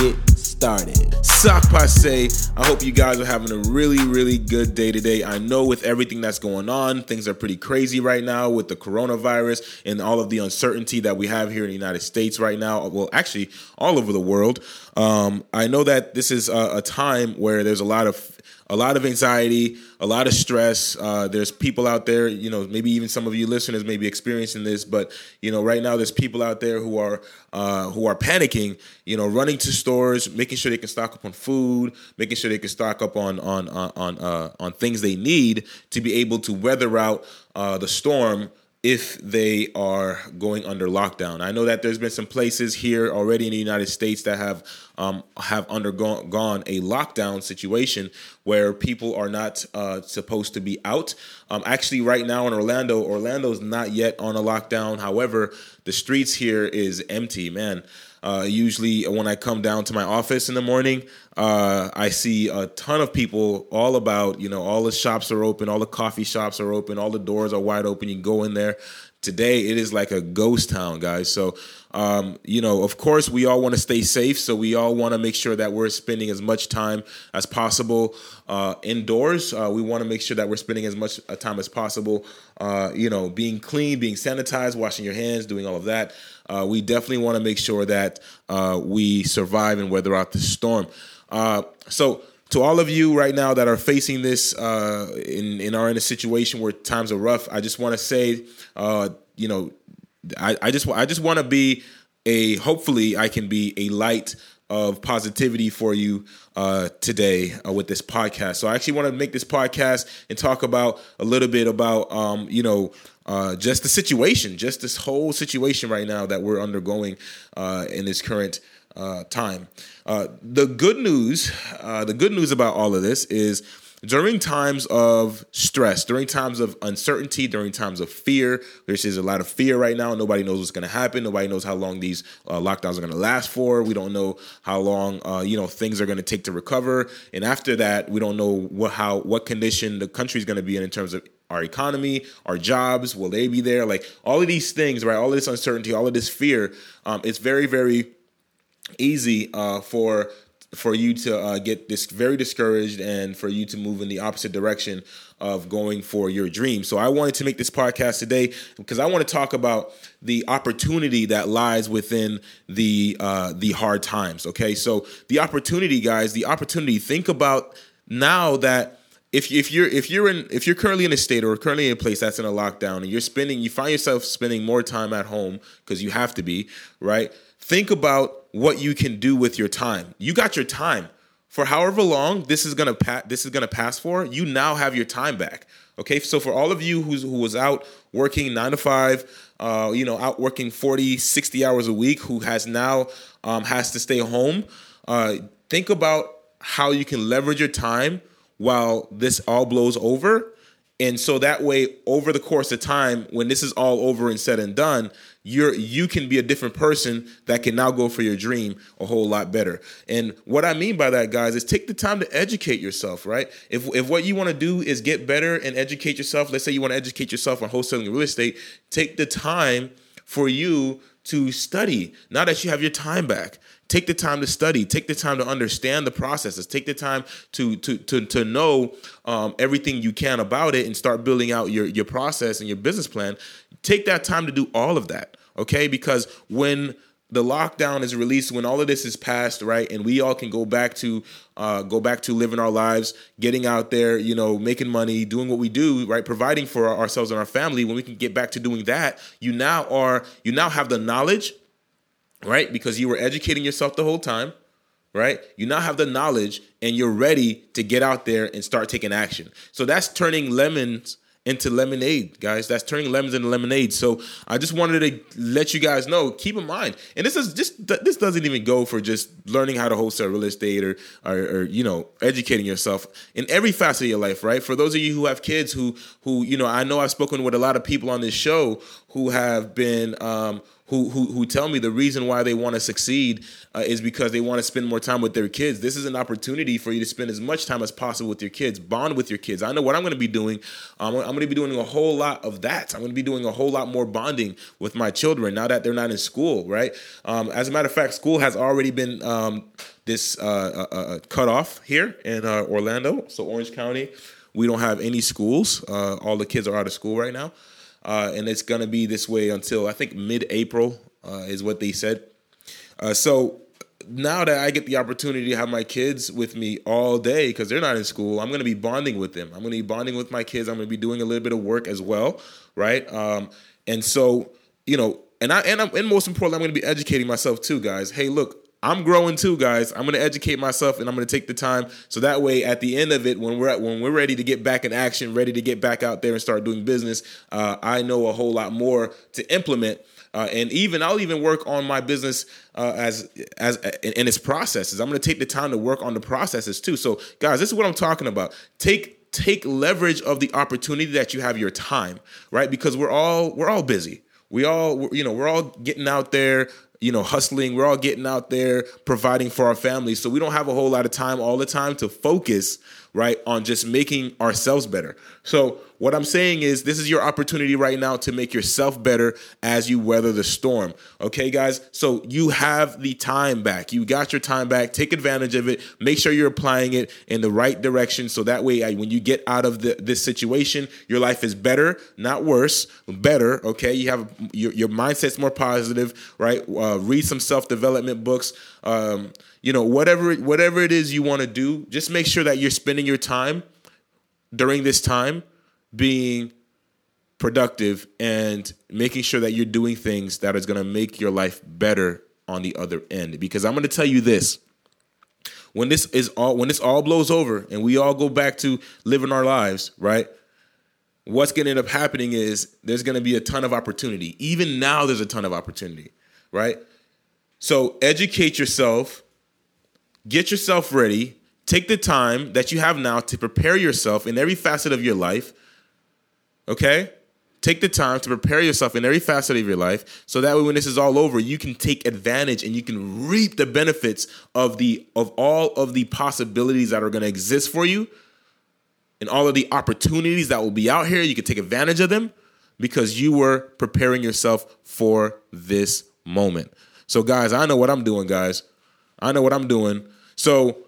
get started. Sak pase. I hope you guys are having a really, really good day today. I know with everything that's going on, things are pretty crazy right now with the coronavirus and all of the uncertainty that we have here in the United States right now. Well, actually, all over the world. Um, I know that this is a, a time where there's a lot of a lot of anxiety, a lot of stress. Uh, there's people out there, you know, maybe even some of you listeners may be experiencing this, but you know, right now there's people out there who are uh, who are panicking. You know, running to stores, making sure they can stock up on food, making sure they can stock up on on on on, uh, on things they need to be able to weather out uh, the storm if they are going under lockdown. I know that there's been some places here already in the United States that have um, have undergone gone a lockdown situation where people are not uh, supposed to be out. Um, actually, right now in Orlando, Orlando's not yet on a lockdown. However, the streets here is empty. Man, uh, usually, when I come down to my office in the morning, uh, I see a ton of people all about. You know, all the shops are open, all the coffee shops are open, all the doors are wide open. You can go in there. Today, it is like a ghost town, guys. So, um, you know, of course, we all want to stay safe. So, we all want to make sure that we're spending as much time as possible uh, indoors. Uh, we want to make sure that we're spending as much uh, time as possible, uh, you know, being clean, being sanitized, washing your hands, doing all of that uh, we definitely want to make sure that we survive and weather out the storm. Uh, so, to all of you right now that are facing this uh, in, in are in a situation where times are rough, I just want to say, uh, you know, I, I just I just want to be a hopefully I can be a light of positivity for you uh, today uh, with this podcast. So I actually want to make this podcast and talk about a little bit about um, you know uh, just the situation, just this whole situation right now that we're undergoing uh, in this current uh, time. Uh, the good news, uh, the good news about all of this is during times of stress, during times of uncertainty, during times of fear, there's a lot of fear right now. Nobody knows what's going to happen. Nobody knows how long these uh, lockdowns are going to last for. We don't know how long uh, you know things are going to take to recover. And after that, we don't know what how what condition the country is going to be in in terms of our economy, our jobs, will they be there? Like all of these things, right? All of this uncertainty, all of this fear. Um, it's very, very easy uh, for for you to uh, get this very discouraged and for you to move in the opposite direction of going for your dream. So I wanted to make this podcast today because I want to talk about the opportunity that lies within the uh, the hard times. Okay, so the opportunity, guys, the opportunity. Think about now that if if you're if you're in if you're currently in a state or currently in a place that's in a lockdown and you're spending you find yourself spending more time at home because you have to be right think about what you can do with your time you got your time for however long this is gonna pa- this is gonna pass for you now have your time back okay so for all of you who's who was out working nine to five uh, you know out working 40 60 hours a week who has now um, has to stay home uh, think about how you can leverage your time while this all blows over. And so that way, over the course of time, when this is all over and said and done, you're you can be a different person that can now go for your dream a whole lot better. And what I mean by that, guys, is take the time to educate yourself, right? If if what you want to do is get better and educate yourself, let's say you want to educate yourself on wholesaling real estate, take the time for you to study. Now that you have your time back, Take the time to study. Take the time to understand the processes. Take the time to to to to know um, everything you can about it, and start building out your your process and your business plan. Take that time to do all of that. Okay, because when the lockdown is released when all of this is passed right and we all can go back to uh, go back to living our lives getting out there you know making money doing what we do right providing for ourselves and our family when we can get back to doing that you now are you now have the knowledge right? Because you were educating yourself the whole time, right? You now have the knowledge and you're ready to get out there and start taking action. So that's turning lemons into lemonade, guys. That's turning lemons into lemonade. So I just wanted to let you guys know. Keep in mind, and this is just this doesn't even go for just learning how to wholesale real estate or, or, or you know educating yourself in every facet of your life, right? For those of you who have kids who who you know, I know I've spoken with a lot of people on this show who have been. Um, who who, who tell me the reason why they want to succeed uh, is because they want to spend more time with their kids. This is an opportunity for you to spend as much time as possible with your kids, bond with your kids. I know what I'm going to be doing. Um, I'm going to be doing a whole lot of that. I'm going to be doing a whole lot more bonding with my children now that they're not in school. Right. Um, as a matter of fact, school has already been um, this uh, uh, uh cut off here in uh, Orlando, so Orange County. We don't have any schools. Uh, all the kids are out of school right now uh, and it's gonna be this way until I think mid-April uh, is what they said. Uh, so now that I get the opportunity to have my kids with me all day because they're not in school, I'm gonna be bonding with them. I'm gonna be bonding with my kids. I'm gonna be doing a little bit of work as well, right? Um, and so you know, and I and I'm and most importantly, I'm gonna be educating myself too, guys. Hey, look, I'm growing too, guys. I'm gonna educate myself and I'm gonna take the time so that way at the end of it, when we're at, when we're ready to get back in action, ready to get back out there and start doing business, uh, I know a whole lot more to implement. Uh, and even I'll even work on my business uh, as as in, in its processes. I'm going to take the time to work on the processes too. So, guys, this is what I'm talking about. Take take leverage of the opportunity that you have your time, right? Because we're all we're all busy. We all you know we're all getting out there you know, hustling. We're all getting out there providing for our families. So we don't have a whole lot of time all the time to focus right, on just making ourselves better. So, what I'm saying is, this is your opportunity right now to make yourself better as you weather the storm. Okay, guys? So, you have the time back. You got your time back. Take advantage of it. Make sure you're applying it in the right direction. So that way, when you get out of the, this situation, your life is better, not worse, better. Okay, you have your, your mindset's more positive, right? Uh, read some self development books. Um, you know whatever whatever it is you want to do just make sure that you're spending your time during this time being productive and making sure that you're doing things that is going to make your life better on the other end. Because i'm going to tell you this when this is all when this all blows over and we all go back to living our lives right what's going to end up happening is there's going to be a ton of opportunity. Even now there's a ton of opportunity right? So educate yourself get yourself ready. Take the time that you have now to prepare yourself in every facet of your life. Okay? Take the time to prepare yourself in every facet of your life so that way when this is all over, you can take advantage and you can reap the benefits of the of all of the possibilities that are going to exist for you and all of the opportunities that will be out here. You can take advantage of them because you were preparing yourself for this moment. So guys, I know what I'm doing, guys. I know what I'm doing. So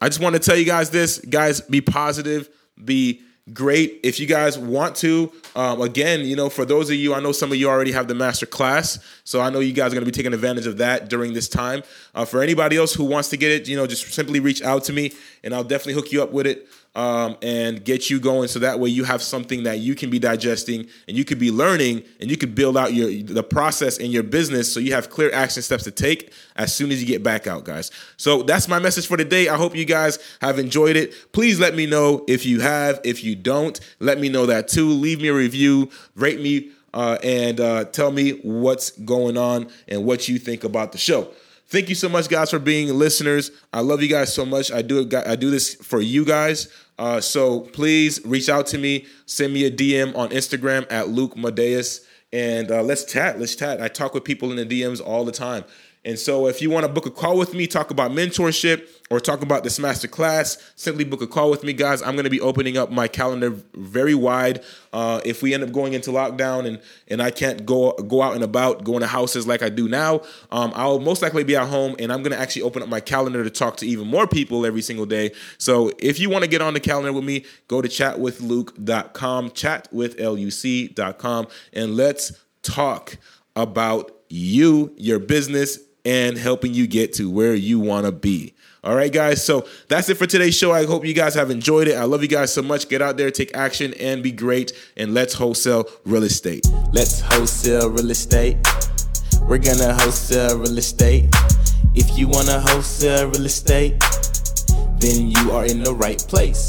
I just want to tell you guys this, guys, be positive, be great. If you guys want to, um, again, you know, for those of you, I know some of you already have the master class, so I know you guys are going to be taking advantage of that during this time. Uh, for anybody else who wants to get it, you know, just simply reach out to me, and I'll definitely hook you up with it um, and get you going so that way you have something that you can be digesting and you could be learning and you could build out your the process in your business so you have clear action steps to take as soon as you get back out guys. So that's my message for today. I hope you guys have enjoyed it. Please let me know if you have. If you don't let me know that too. Leave me a review rate me uh, and uh, tell me what's going on and what you think about the show Thank you so much, guys, for being listeners. I love you guys so much. I do. I do this for you guys. Uh, so please reach out to me. Send me a DM on Instagram at Luc Madeus, and uh, let's chat. Let's chat. I talk with people in the DMs all the time. And so if you want to book a call with me, talk about mentorship or talk about this master class, simply book a call with me, guys. I'm going to be opening up my calendar very wide. Uh, if we end up going into lockdown and and I can't go go out and about, going to houses like I do now, um, I'll most likely be at home, and I'm going to actually open up my calendar to talk to even more people every single day. So if you want to get on the calendar with me, go to chatwithluke.com, chatwithluc.com, and let's talk about you, your business, and helping you get to where you want to be. All right, guys. So that's it for today's show. I hope you guys have enjoyed it. I love you guys so much. Get out there, take action, and be great. And let's wholesale real estate. Let's wholesale real estate. We're gonna wholesale real estate. If you wanna wholesale real estate, then you are in the right place.